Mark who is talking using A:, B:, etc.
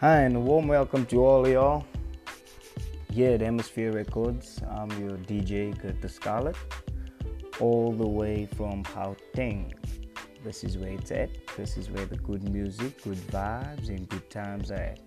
A: Hi, and a warm welcome to all y'all. Here at Hemisphere Records, I'm your DJ, Kurt the Scarlet, all the way from Gauteng. This is where it's at. This is where the good music, good vibes, and good times are at.